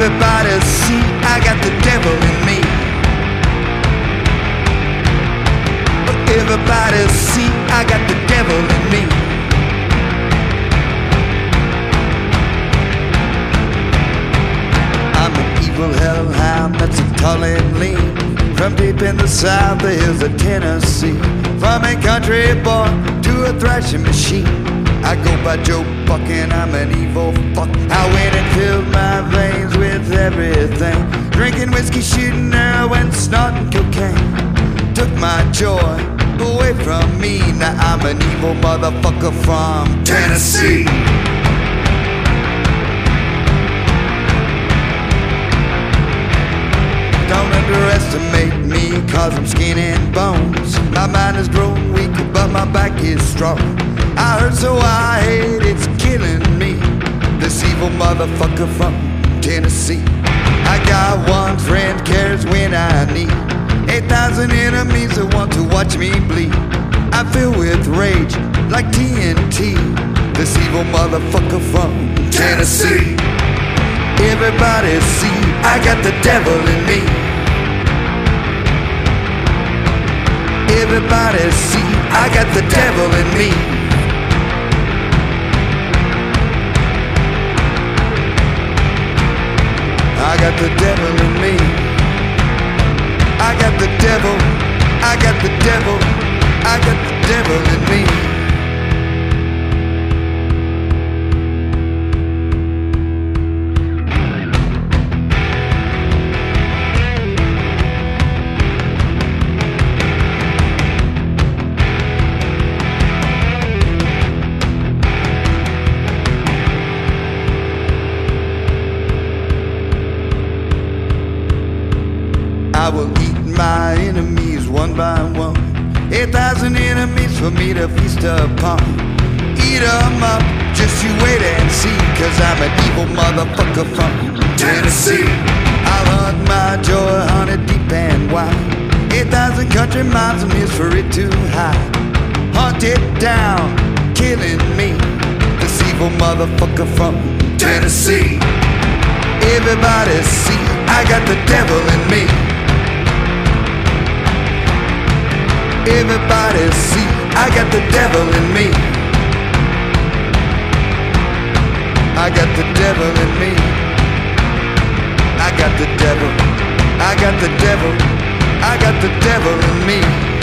Everybody see I got the devil in me. Everybody see I got the devil in me. I'm an evil hellhound that's tall and lean. From deep in the south, the hills of Tennessee. From a country boy to a thrashing machine. I go by Joe Buck and I'm an evil fuck. I went and filled my veins with everything. Drinking whiskey, shooting heroin, snorting cocaine. Took my joy away from me. Now I'm an evil motherfucker from Tennessee. Don't underestimate me, cause I'm skin and bones. My mind has grown weak, but my back is strong. I hurt so I hate it's killing me. This evil motherfucker from Tennessee. I got one friend cares when I need. 8,000 enemies that want to watch me bleed. I feel with rage like TNT. This evil motherfucker from Tennessee. Everybody see, I got the devil in me. Everybody see, I got the devil in me. I got the devil in me. I got the devil, I got the devil, I got the devil in me. My enemies one by one. Eight thousand enemies for me to feast upon. Eat 'em up, just you wait and see. Cause I'm an evil motherfucker from Tennessee. I'll hunt my joy, hunt it deep and wide. Eight thousand country miles from here for it to hide. Hunt it down, killing me. This evil motherfucker from Tennessee. Everybody see, I got the devil in me. Everybody see, I got the devil in me. I got the devil in me. I got the devil. I got the devil. I got the devil in me.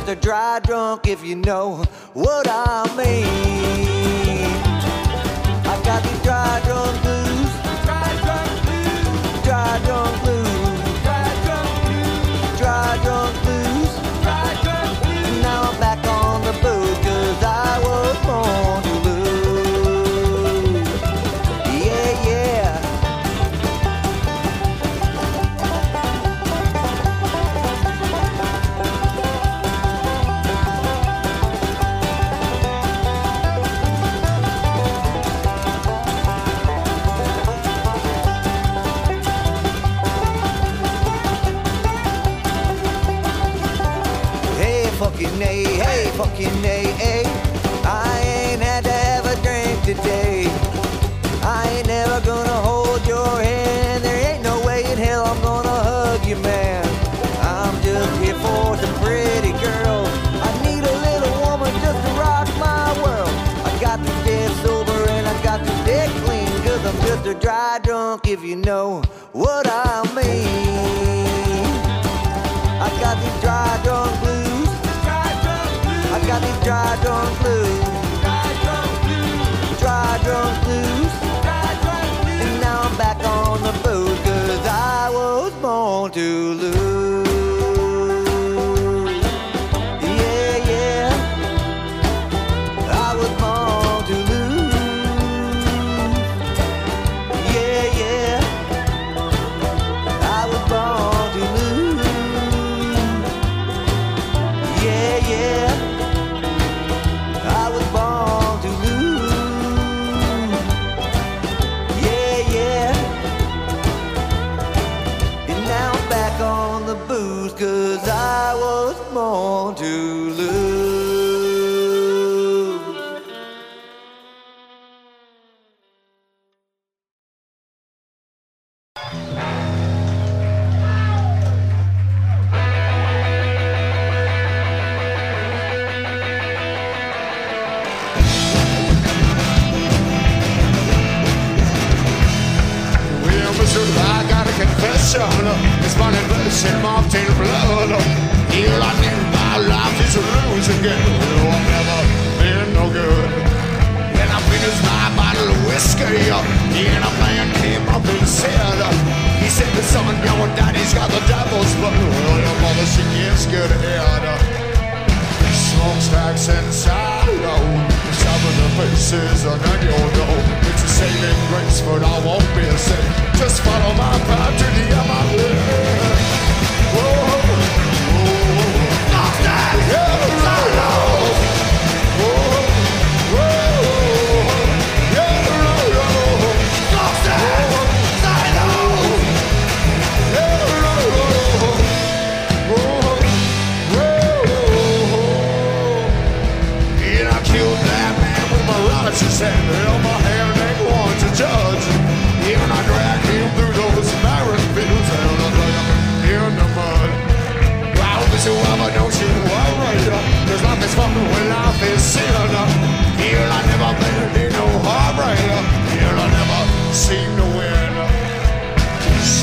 just a dry drunk if you know what I mean. I got these dry drunk blues. Dry drunk blues. Dry drunk blues. don't give you no and held my hand ain't one to judge. Even I dragged him through those barren fields and I lay in the mud. Why would you ever don't you worry? Cause life is fun when life is sin. Here I never made it no heartbreaker. Here I never seem to win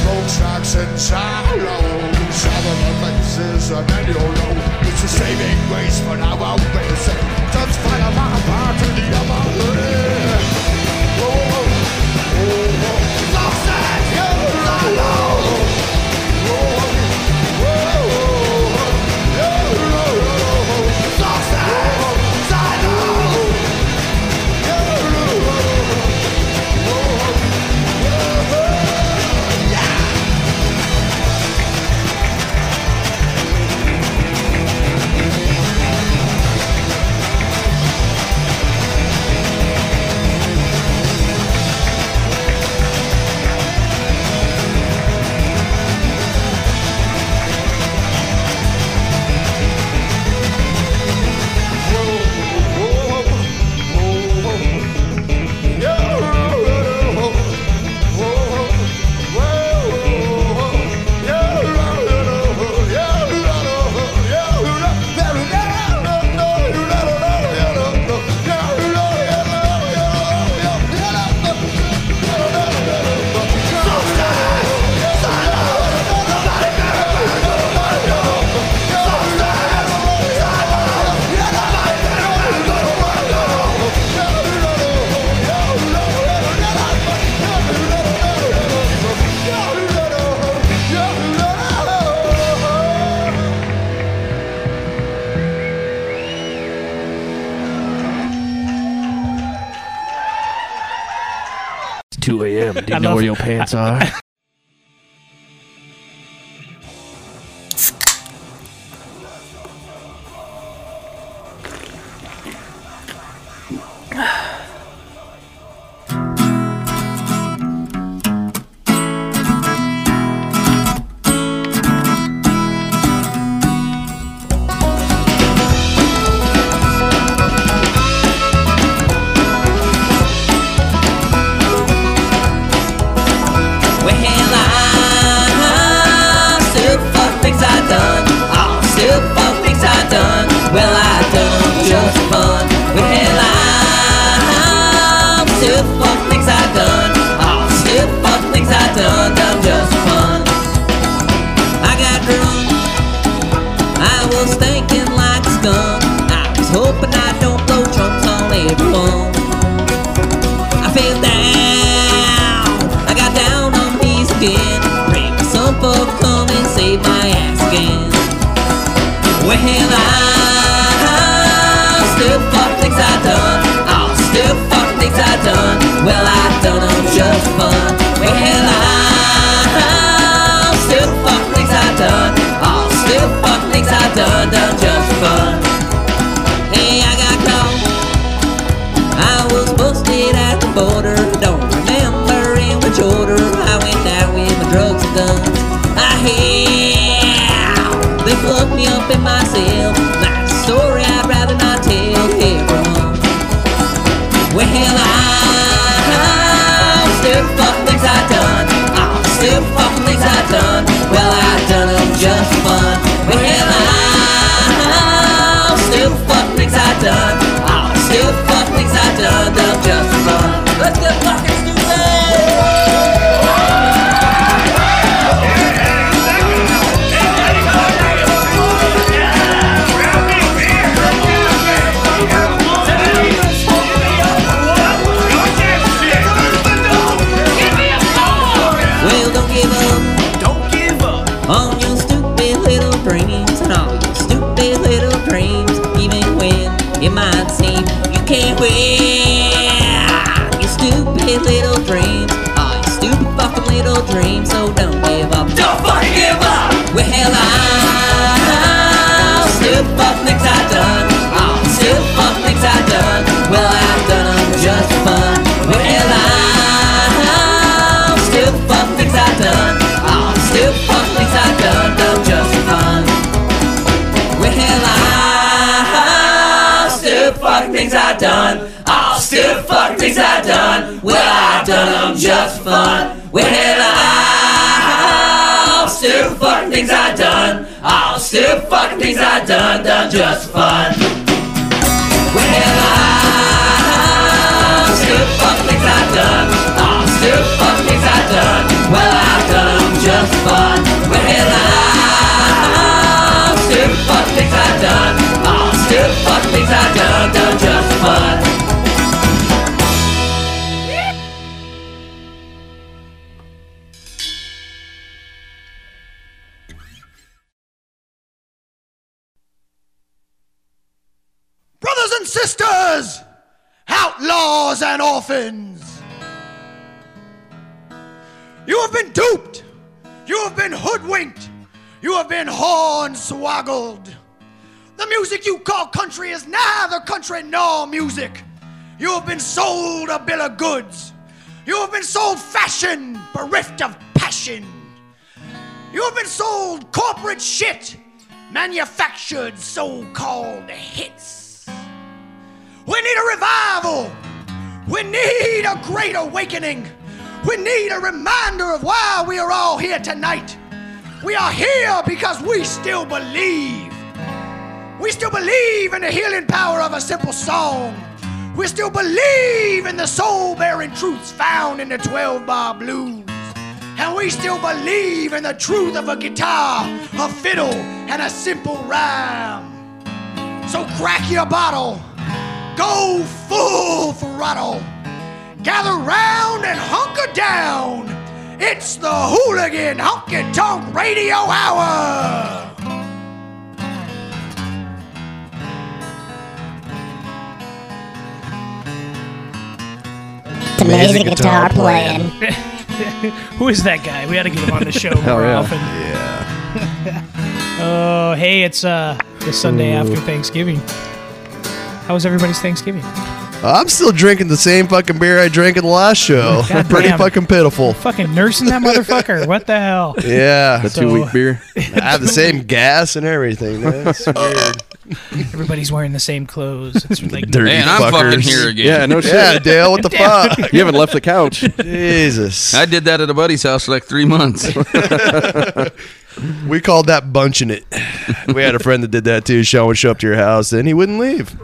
railroad tracks and shallows Our offenses and any know It's a saving grace for our basic Just find my part of the other. way know where your pants are. Well, fuck dreams, so don't give up. Don't fucking give up! Well, I'll still fuck things I done. I'll still fuck things I done. Well, I've done 'em just fun. Well, I'll still fuck things I done. I'll still fuck things I done. Done just fun. Well, I'll still fuck things I done. Still fuck things I done. Well, I've them just fun. Well, I'll still fuck things I done. I'll still fuck things I done. Done just fun. Well, I'll still fuck things I done. I'll still fuck things I done. Well, I've them just fun. And sisters, outlaws and orphans, you have been duped. You have been hoodwinked. You have been hornswoggled. The music you call country is neither country nor music. You have been sold a bill of goods. You have been sold fashion bereft of passion. You have been sold corporate shit, manufactured so called hits. We need a revival. We need a great awakening. We need a reminder of why we are all here tonight. We are here because we still believe. We still believe in the healing power of a simple song. We still believe in the soul bearing truths found in the 12 bar blues. And we still believe in the truth of a guitar, a fiddle, and a simple rhyme. So crack your bottle, go full throttle, gather round and hunker down. It's the Hooligan Honky Tonk Radio Hour. Amazing guitar playing. Who is that guy? We got to get him on the show more yeah. often. Yeah. Oh, hey, it's uh the Sunday after Thanksgiving. How was everybody's Thanksgiving? I'm still drinking the same fucking beer I drank in the last show. God Pretty damn. fucking pitiful. Fucking nursing that motherfucker. What the hell? Yeah. The So- two week beer. I have the same gas and everything. That's weird. Everybody's wearing the same clothes. It's like Dirty Man, I'm fuckers. fucking here again. Yeah, no shit. Yeah, Dale, what the fuck? You haven't left the couch. Jesus. I did that at a buddy's house for like three months. We called that bunching it. We had a friend that did that too. Sean would show up to your house and he wouldn't leave.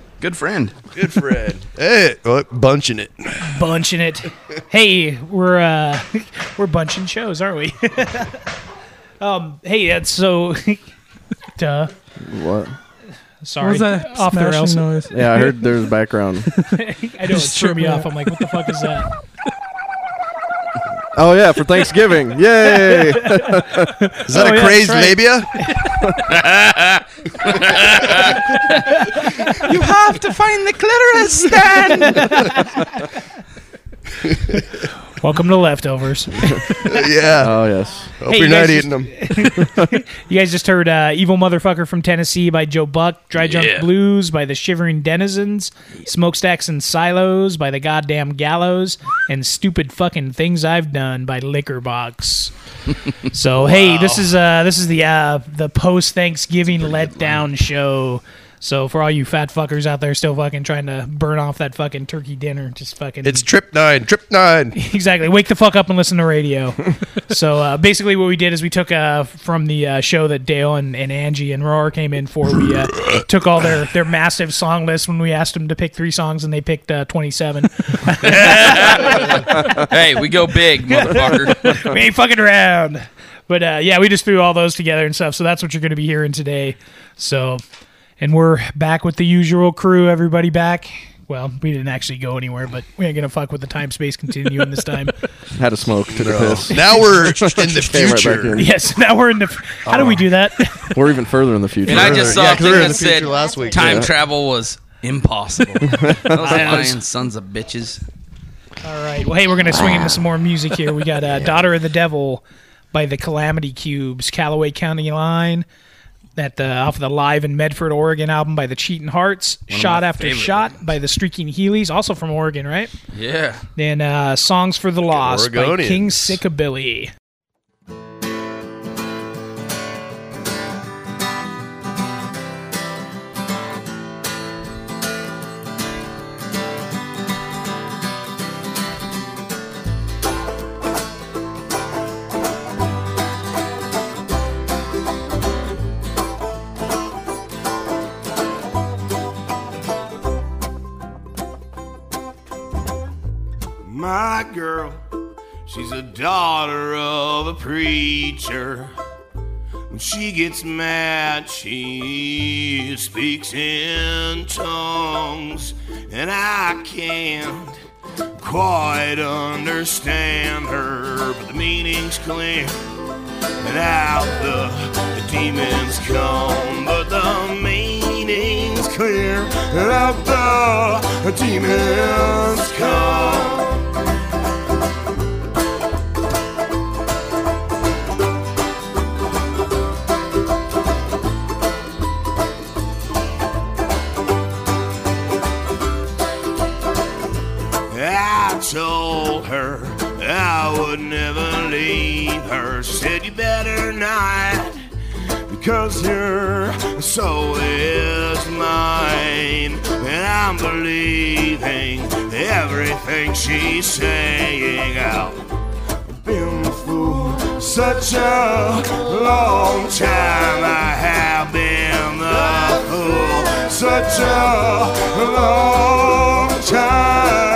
Good friend. Good friend. hey, what? bunching it. bunching it. Hey, we're uh we're bunching shows, aren't we? um, hey, that's so. Duh. What? Sorry. What was that Off the smashing rails. noise? Yeah, I heard there's background. I know it threw me off. I'm like, what the fuck is that? Oh yeah, for Thanksgiving. Yay! Is that Oh, a yeah, crazed right. labia? You have to find the clitoris stand. Welcome to leftovers. yeah. Oh yes. Hope hey, you're you not guys eating them. You guys just heard uh, "Evil Motherfucker" from Tennessee by Joe Buck, "Dry Drunk Yeah. Blues" by the Shivering Denizens, "Smokestacks and Silos" by the Goddamn Gallows, and "Stupid Fucking Things I've Done" by Liquor Box. so hey, this is uh, this is the uh, the post Thanksgiving letdown show. So for all you fat fuckers out there still fucking trying to burn off that fucking turkey dinner, just fucking It's trip nine. Trip nine. exactly. Wake the fuck up and listen to radio. so uh, basically, what we did is we took uh, from the uh, show that Dale and, and Angie and Roar came in for. We uh, took all their their massive song list when we asked them to pick three songs, and they picked uh, twenty seven. hey, we go big, motherfucker. we ain't fucking around. But uh, yeah, we just threw all those together and stuff. So that's what you're going to be hearing today. So, and we're back with the usual crew. Everybody back. Well, we didn't actually go anywhere, but we ain't gonna fuck with the time space continuum this time. Had a smoke. Took a piss. Now we're in the Came right back future. in. yes, now we're in the. How do we do that? We're even further in the future. And I just saw Yeah, a 'cause we thing were in that the future said last week, time yeah. travel was impossible. Those lying sons of bitches. All right. Well, hey, we're gonna swing into some more music here. We got uh, "Daughter of the Devil" by the Calamity Cubes, Callaway County Line. That the off of the Live in Medford, Oregon album by the Cheating Hearts. of Shot After Shot by the Streaking Heelys, also from Oregon, right? Yeah. Then uh, "Songs for the Lost" by King Sickabilly. My girl, she's a daughter of a preacher. When she gets mad, she speaks in tongues, and I can't quite understand her, but the meaning's clear. And out the, the demons come, but the meaning's clear. And out the, the demons come. Because your soul is mine. And I'm believing everything she's saying out. Been fool such a long time. I have been the fool such a long time.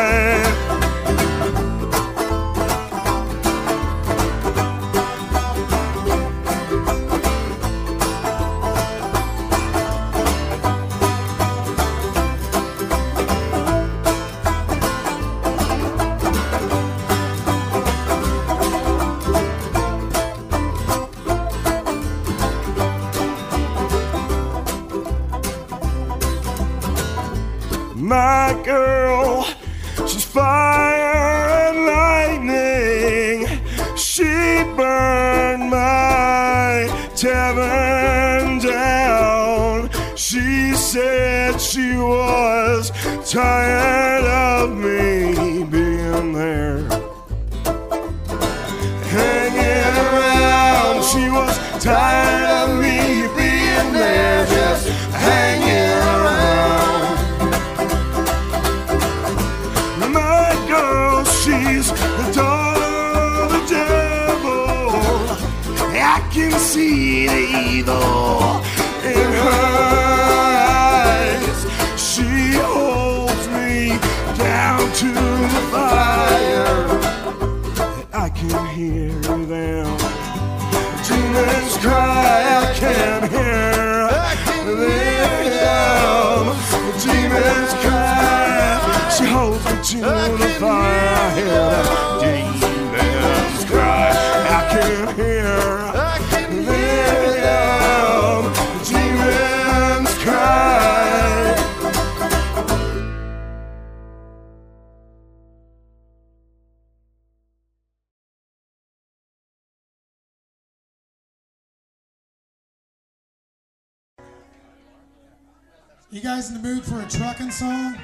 You guys in the mood for a trucking song?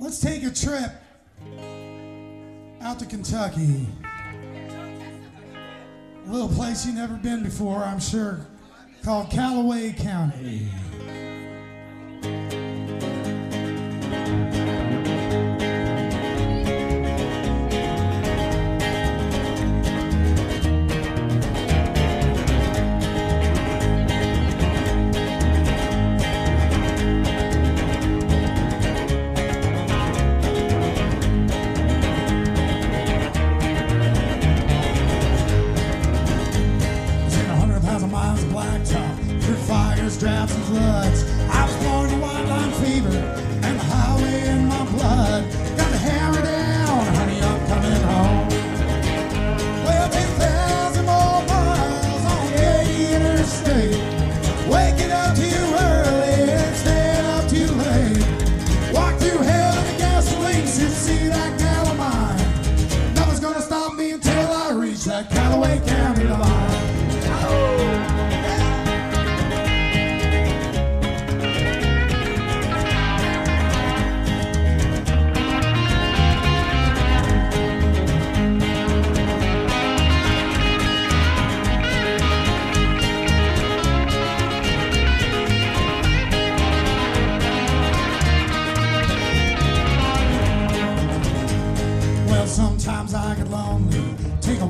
Let's take a trip out to Kentucky. A little place you've never been before, I'm sure, called Callaway County.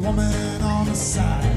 woman on the side.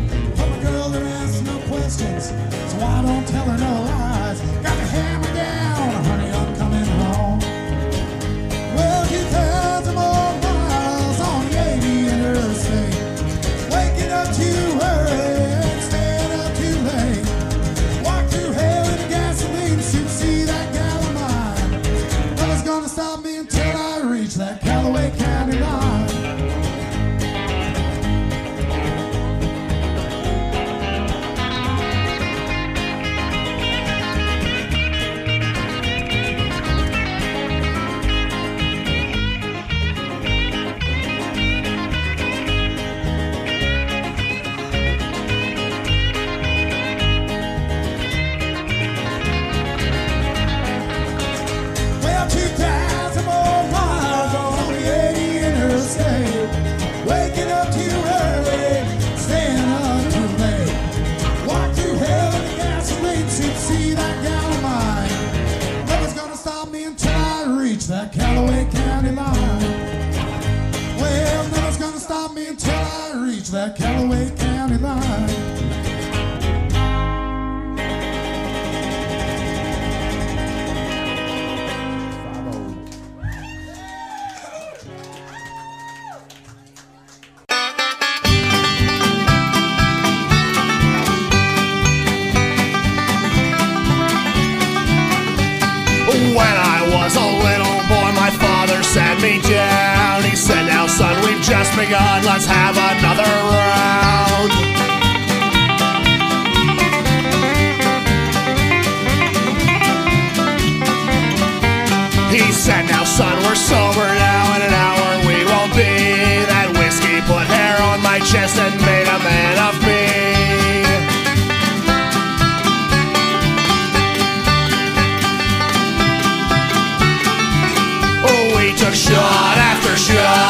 begun. Let's have another round. He said, Now, son, we're sober now. In an hour, we won't be. That whiskey put hair on my chest and made a man of me. shot after shot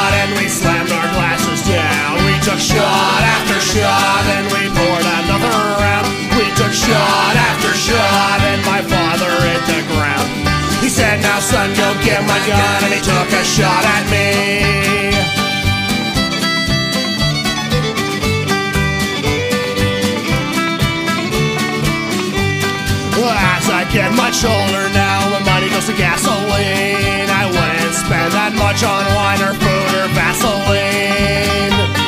shot after shot and we poured another round. We took shot after shot and my father hit the ground. He said, Now, son, go get my gun, and he took a shot at me. As I get much older now, the money goes to gasoline. I wouldn't spend that much on wine or food or Vaseline.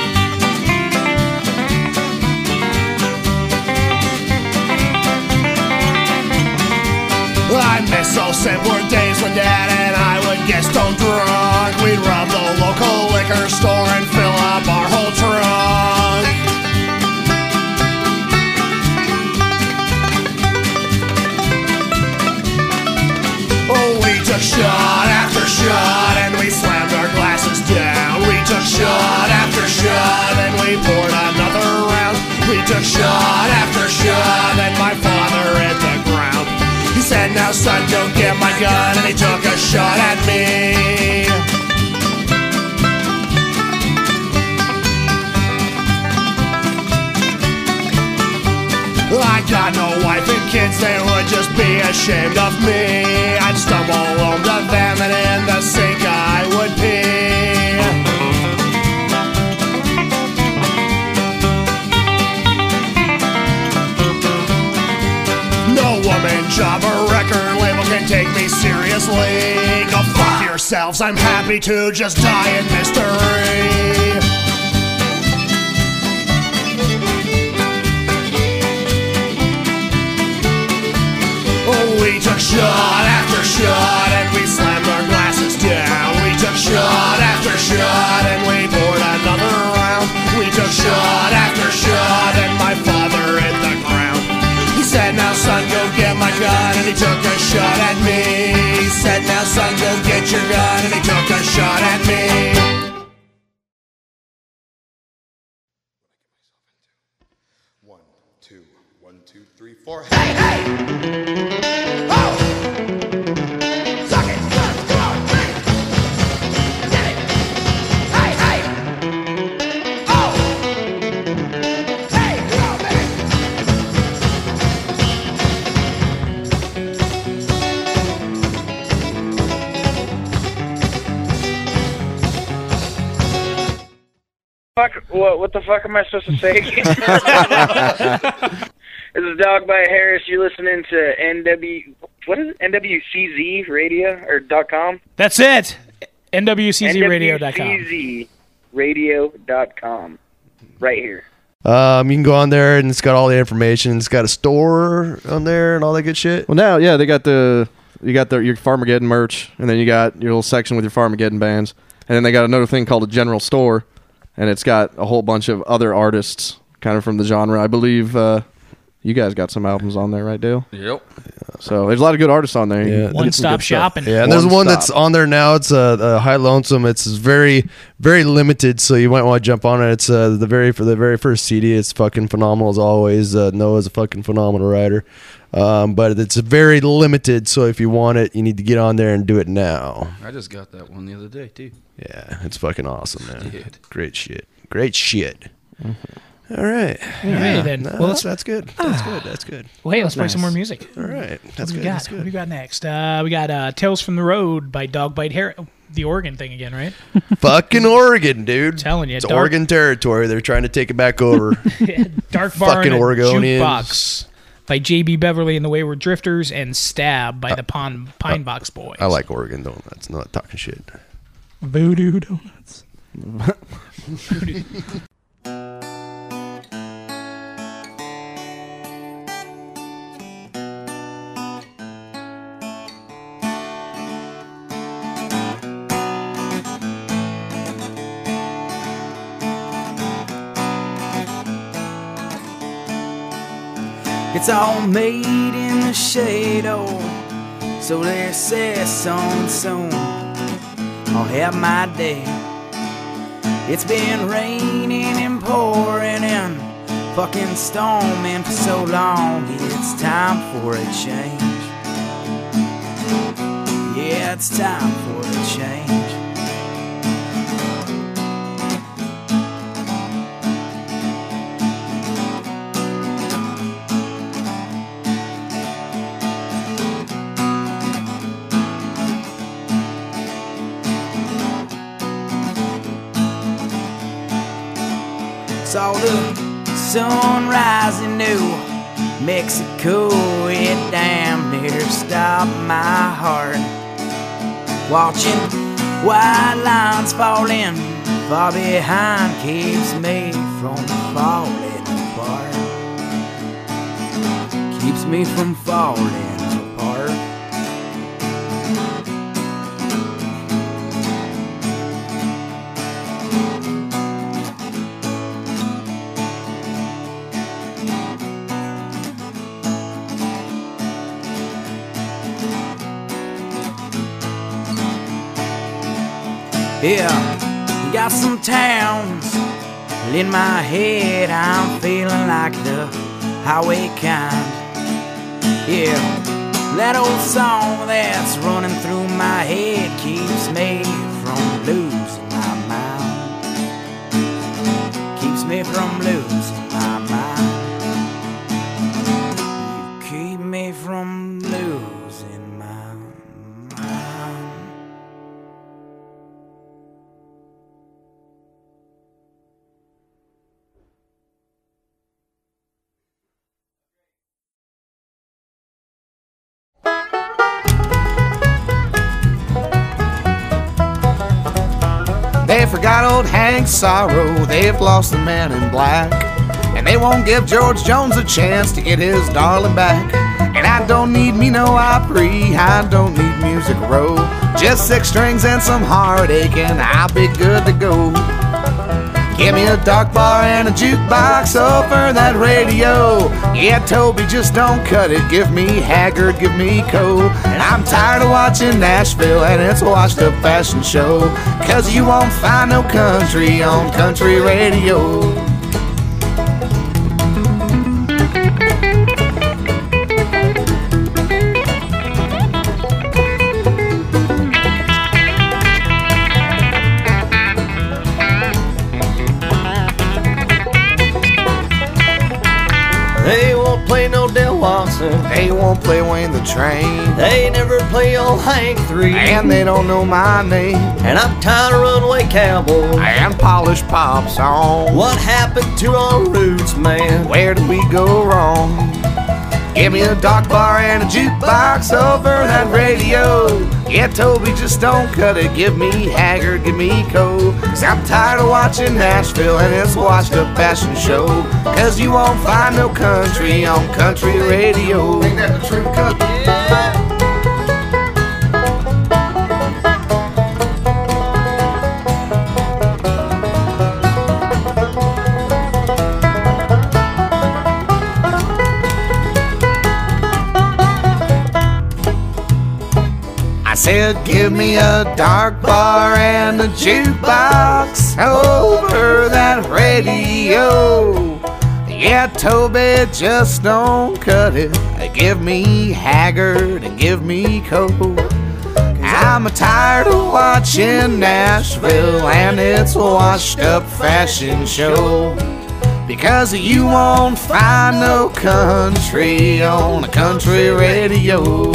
Miss those simpler days when Dad and I would get stone drunk. We'd rob the local liquor store and fill up our whole trunk. Oh, we took shot after shot and we slammed our glasses down. We took shot after shot and we poured another round. We took shot after shot Now, son, go get my gun, and he took a shot at me. I got no wife and kids, they would just be ashamed of me. I'd stumble home to them, and in the sink I would pee. Record label can take me seriously. Go fuck yourselves, I'm happy to just die in mystery. Oh, we took shot after shot and we slammed our glasses down. We took shot after shot and we poured another round. We took shot Son, go get your gun. And he took a shot at me. One, two, one, two, three, four. Hey, hey! What, what the fuck am I supposed to say? this is Dog by Harris. You're listening to NW. What is it? NWCZ Radio or dot com? That's it. NWCZRadio.com. NWCZRadio.com. Right here. Um, you can go on there and it's got all the information. It's got a store on there and all that good shit. Well, now, yeah, they got the you got the your Farmageddon merch, and then you got your little section with your Farmageddon bands, and then they got another thing called a general store, and it's got a whole bunch of other artists, kind of from the genre. I believe uh, you guys got some albums on there, right, Dale? Yep. So there's a lot of good artists on there. You Yeah. can get some good stuff. Yeah, and there's one One-stop. that's on there now. It's uh, uh, High Lonesome. It's very, very limited, so you might want to jump on it. It's uh, the very for the very first CD. It's fucking phenomenal as always. Uh, Noah's a fucking phenomenal writer, um, but it's very limited. So if you want it, you need to get on there and do it now. I just got that one the other day too. Yeah, it's fucking awesome, man. Dude. Great shit. Great shit. Mm-hmm. All right. All right, then. No, Well, that's, that's good. That's good. That's good. Well, hey, let's play some more music. All right. What That's do we good. got? That's What do we got next? Uh, we got uh, Tales from the Road by Dog Bite Hair. The Oregon thing again, right? Fucking Oregon, dude. telling you, It's dark- Oregon territory. They're trying to take it back over. Dark Bar Fucking Oregonians. Jukebox by J.B. Beverly and the Wayward Drifters and Stab by the Pine, Pine Box Boys. I like Oregon though. That's Not talking shit. Voodoo Donuts. It's all made in the shade, oh. So they say soon, soon I'll have my day. It's been raining and pouring and fucking storming for so long. It's time for a change. Yeah, it's time for a change. The sun rise in New Mexico. It damn near stopped my heart. Watching white lines falling far behind keeps me from falling apart. Keeps me from falling Got some towns in my head. I'm feeling like the highway kind. Yeah, that old song that's running through my head keeps me from losing my mind. Keeps me from losing Sorrow, they've lost the man in black. And they won't give George Jones a chance to get his darling back. And I don't need me no Opry, I don't need Music Row. Just six strings and some heartache, and I'll be good to go. Give me a dark bar and a jukebox over that radio. Yeah, Toby, just don't cut it. Give me Haggard, give me Cole. And I'm tired of watching Nashville and its washed up fashion show. Cause you won't find no country on country radio. Watson. They won't play Wayne the Train. They never play old Hank 3. And they don't know my name. And I'm tired of Runaway Cowboy. And polished pop song. What happened to our roots, man? Where did we go wrong? Give me a dark bar and a jukebox over that radio. Yeah, Toby, just don't cut it. Give me Haggard, give me Cole. Cause I'm tired of watching Nashville and its washed up fashion show. Cause you won't find no country on country radio. Ain't that the truth? Said, give me a dark bar and a jukebox over that radio. Yeah, Toby, just don't cut it. Give me Haggard and give me Cole. I'm tired of watching Nashville and its washed up fashion show. Because you won't find no country on a country radio.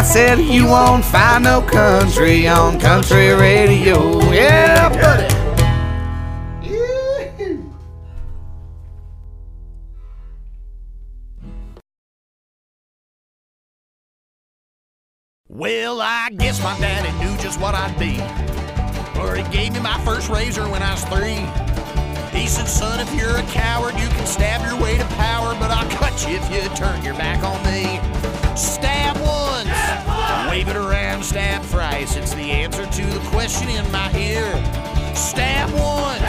I said you won't find no country on country radio. Yeah, buddy. Well, I guess my daddy knew just what I'd be. Or he gave me my first razor when I was three. He said, son, if you're a coward, you can stab your way to power, but I'll cut you if you turn your back on me. Question in my ear. Stab once,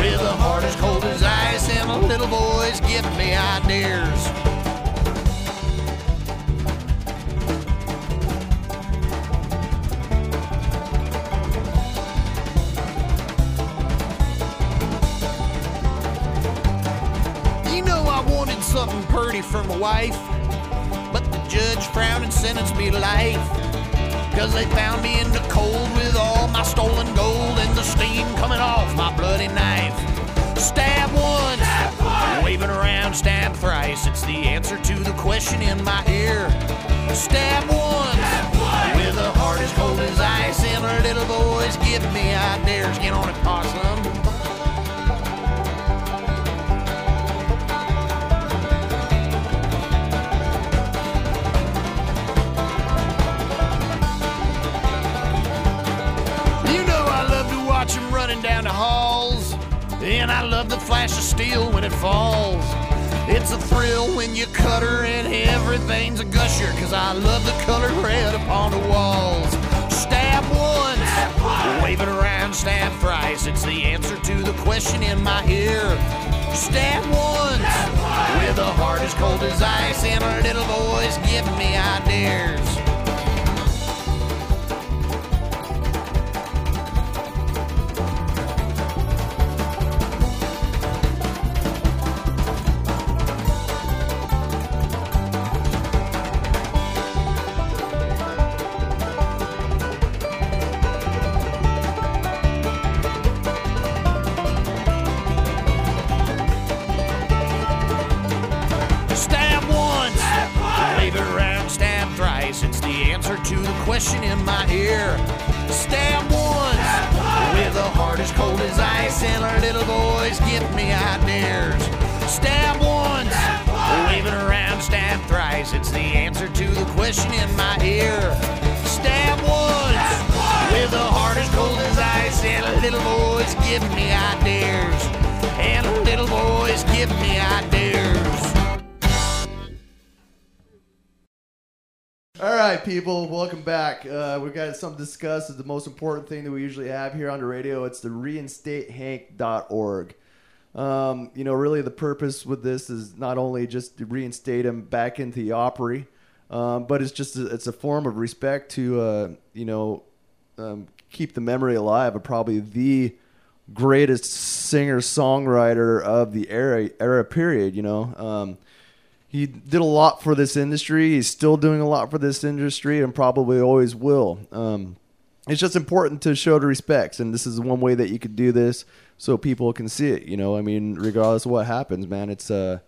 with a heart as cold as ice and a little boy's giving me ideas. You know I wanted something pretty for my wife, but the judge frowned and sentenced me to life. Cause they found me in the cold with my stolen gold and the steam coming off my bloody knife. Stab once, wave it around, stab thrice. It's the answer to the question in my ear. Stab once, stab with a heart as cold as ice and a little voice giving me ideas. Get on it, possum. And I love the flash of steel when it falls. It's a thrill when you cut her and everything's a gusher, cause I love the color red upon the walls. Stab once, wave it around, stab thrice. It's the answer to the question in my ear. Stab once, with a heart as cold as ice, and our little boys give me ideas. Back. Uh, we've got something to discuss. It's the most important thing that we usually have here on the radio. It's the reinstatehank.org. Um, you know, really the purpose with this is not only just to reinstate him back into the Opry, um, but it's just a, it's a form of respect to uh, you know um, keep the memory alive of probably the greatest singer songwriter of the era era period. You know. Um, he did a lot for this industry. He's still doing a lot for this industry, and probably always will. Um, it's just important to show the respects, and this is one way that you could do this so people can see it. You know, I mean, regardless of what happens, man, it's uh,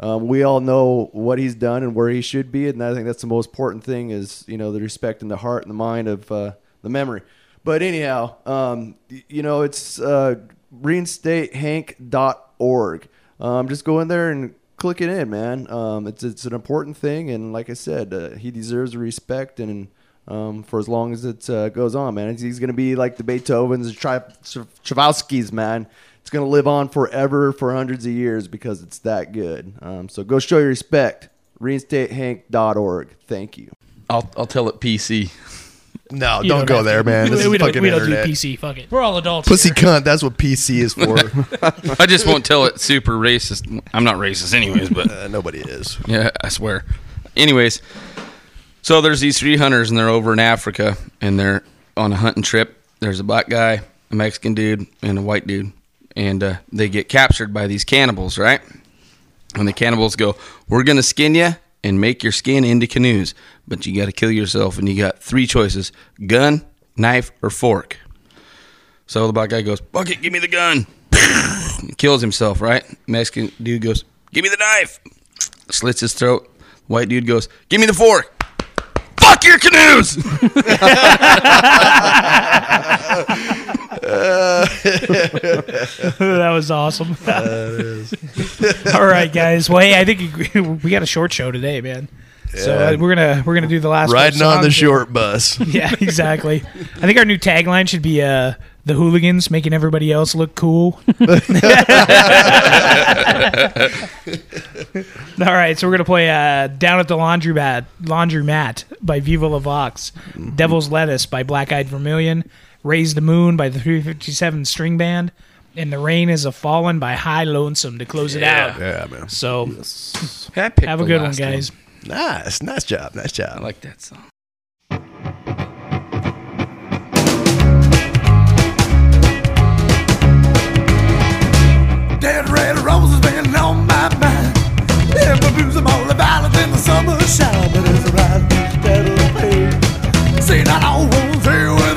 um, we all know what he's done and where he should be, and I think that's the most important thing is you know the respect in the heart and the mind of uh, the memory. But anyhow, um, you know, it's uh, reinstatehank.org. Um, just go in there and click it in, man. Um, it's it's an important thing, and like I said, uh, he deserves respect and. Um, for as long as it uh, goes on, man, he's, going to be like the Beethovens, the Tri- Tchaikovskys, man. It's going to live on forever for hundreds of years because it's that good. Um, so go show your respect. Reinstatehank.org. Thank you. I'll I'll tell it PC. No, You don't go have there, to. man. We, This is we don't, fucking we don't internet. do PC. Fuck it. We're all adults. Pussy here. cunt. That's what PC is for. I just won't tell it super racist. I'm not racist anyways, but Uh, nobody is. Yeah, I swear. Anyways, so there's these three hunters and they're over in Africa and they're on a hunting trip. There's a black guy, a Mexican dude, and a white dude, and uh, they get captured by these cannibals, right? And the cannibals go, "We're gonna skin you and make your skin into canoes, but you got to kill yourself, and you got three choices: gun, knife, or fork." So the black guy goes, "Fuck it, give me the gun." Kills himself, right? Mexican dude goes, "Give me the knife." Slits his throat. White dude goes, "Give me the fork." Fuck your canoes. that was awesome. All right, guys. Well, hey, I think we got a short show today, man. So uh, we're gonna we're gonna do the last Riding on the short bus. yeah, exactly. I think our new tagline should be uh, "The hooligans making everybody else look cool." All right, so we're gonna play uh, "Down at the Laundromat" Laundromat by Viva Le Vox, Mm-hmm. "Devil's Lettuce" by Black Eyed Vermilion, "Raise the Moon" by the 357 String Band, and "The Rain Is a Fallen" by High Lonesome to close it out. Yeah, man. So I picked have a good one, last guys. Nice, nice job, nice job. I like that song. Dead red roses been on my mind. Yeah, my blues are more violent in the summer shower, but it's right that'll pay. See, not all ones here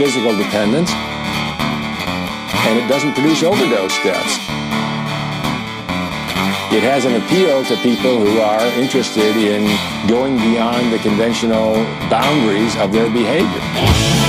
physical dependence, and it doesn't produce overdose deaths. It has an appeal to people who are interested in going beyond the conventional boundaries of their behavior.